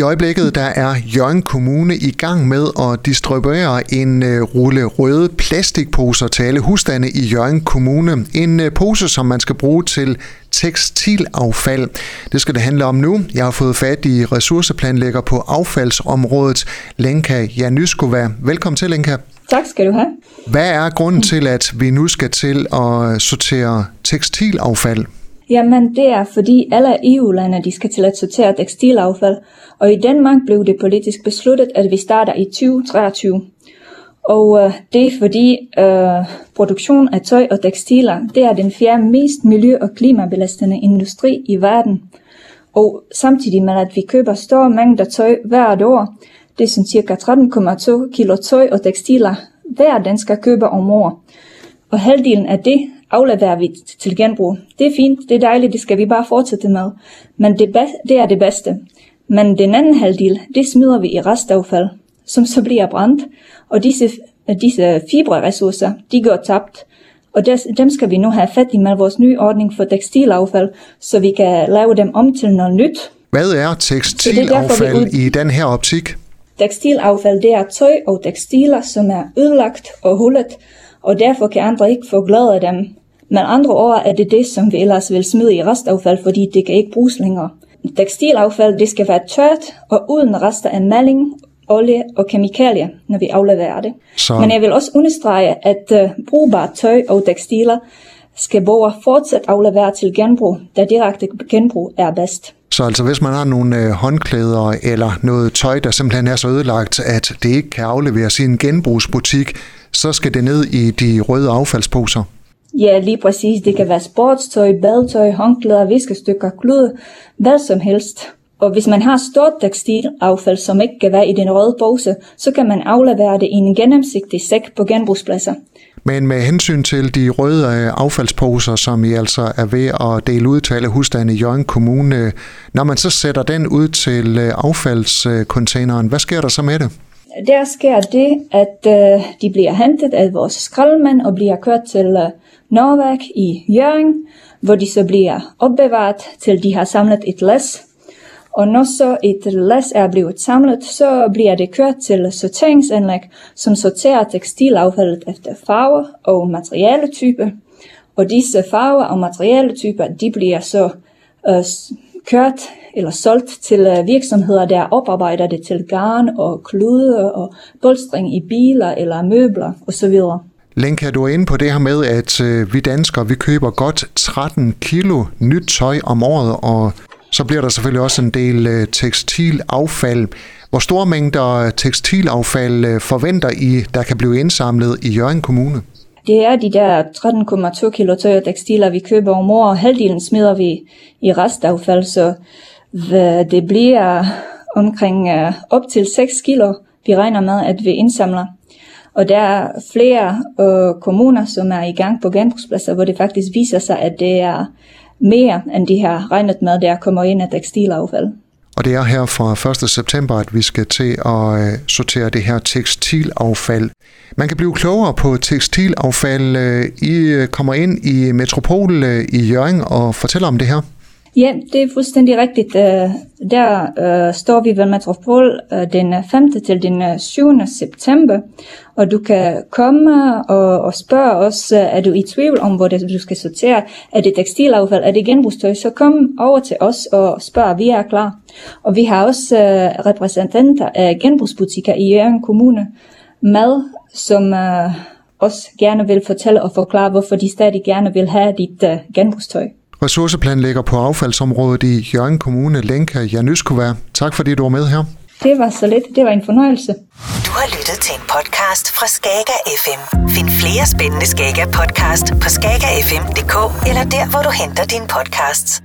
I øjeblikket der er Jørgen Kommune i gang med at distribuere en øh, rulle røde plastikposer til alle husstande i Jørgen Kommune. En øh, pose, som man skal bruge til tekstilaffald. Det skal det handle om nu. Jeg har fået fat i ressourceplanlægger på affaldsområdet, Lenka Januskova. Velkommen til, Lenka. Tak skal du have. Hvad er grunden til, at vi nu skal til at sortere tekstilaffald? Jamen, det er fordi alle EU-lande de skal til at sortere tekstilaffald, og i Danmark blev det politisk besluttet, at vi starter i 2023. Og øh, det er fordi øh, produktion af tøj og tekstiler, det er den fjerde mest miljø- og klimabelastende industri i verden. Og samtidig med, at vi køber store mængder tøj hvert år, det er sådan ca. 13,2 kilo tøj og tekstiler, hver dansker køber om året. Og halvdelen af det afleverer vi til genbrug. Det er fint, det er dejligt, det skal vi bare fortsætte med. Men det, det er det bedste. Men den anden halvdel, det smider vi i restaffald, som så bliver brændt. Og disse, disse fibreressourcer, de går tabt. Og des, dem skal vi nu have fat i med vores nye ordning for tekstilaffald, så vi kan lave dem om til noget nyt. Hvad er tekstilaffald ud... i den her optik? Tekstilaffald, det er tøj og tekstiler, som er ødelagt og hullet, og derfor kan andre ikke få glæde af dem. Men andre ord er det det, som vi ellers vil smide i restaffald, fordi det kan ikke bruges længere. Tekstilaffald det skal være tørt og uden rester af maling, olie og kemikalier, når vi afleverer det. Så... Men jeg vil også understrege, at uh, brugbart tøj og tekstiler skal borgere fortsat aflevere til genbrug, da direkte genbrug er bedst. Så altså hvis man har nogle øh, håndklæder eller noget tøj, der simpelthen er så ødelagt, at det ikke kan afleveres i en genbrugsbutik, så skal det ned i de røde affaldsposer? Ja, lige præcis. Det kan være sportstøj, badtøj, håndklæder, viskestykker, klude, hvad som helst. Og hvis man har stort tekstilaffald, som ikke kan være i den røde pose, så kan man aflevere det i en gennemsigtig sæk på genbrugspladser. Men med hensyn til de røde øh, affaldsposer, som I altså er ved at dele ud til alle husstande i Jørgen Kommune, når man så sætter den ud til øh, affaldscontaineren, hvad sker der så med det? Der sker det, at øh, de bliver hentet af vores skraldmænd og bliver kørt til øh, Norvæk i Jørgen, hvor de så bliver opbevaret til de har samlet et læs. Og når så et læs er blevet samlet, så bliver det kørt til sorteringsanlæg, som sorterer tekstilaffaldet efter farver og materialetype. Og disse farver og materialetyper, de bliver så øh, kørt eller solgt til øh, virksomheder, der oparbejder det til garn og klude og bolstring i biler eller møbler osv. Lenka, du er inde på det her med, at øh, vi danskere vi køber godt 13 kilo nyt tøj om året, og så bliver der selvfølgelig også en del øh, tekstilaffald. Hvor store mængder tekstilaffald forventer I, der kan blive indsamlet i Jørgen Kommune? Det er de der 13,2 kilo tøj og tekstiler, vi køber om året. Halvdelen smider vi i restaffald, så det bliver omkring øh, op til 6 kilo, vi regner med, at vi indsamler. Og der er flere øh, kommuner, som er i gang på genbrugspladser, hvor det faktisk viser sig, at det er mere, end de har regnet med, der kommer ind af tekstilaffald. Og det er her fra 1. september, at vi skal til at øh, sortere det her tekstilaffald. Man kan blive klogere på tekstilaffald. Øh, I øh, kommer ind i Metropol øh, i Jørgen og fortæller om det her. Ja, det er fuldstændig rigtigt. Der uh, står vi ved Metropol uh, den 5. til den 7. september, og du kan komme og, og spørge os, uh, er du i tvivl om, hvor det, du skal sortere? Er det tekstilaffald? Er det genbrugstøj? Så kom over til os og spørg, vi er klar. Og vi har også uh, repræsentanter af genbrugsbutikker i Jørgen Kommune med, som uh, også gerne vil fortælle og forklare, hvorfor de stadig gerne vil have dit uh, genbrugstøj ressourceplanlægger på affaldsområdet i Jørgen Kommune, Lenka Januskova. Tak fordi du var med her. Det var så lidt. Det var en fornøjelse. Du har lyttet til en podcast fra Skager FM. Find flere spændende Skager podcast på skagerfm.dk eller der, hvor du henter dine podcasts.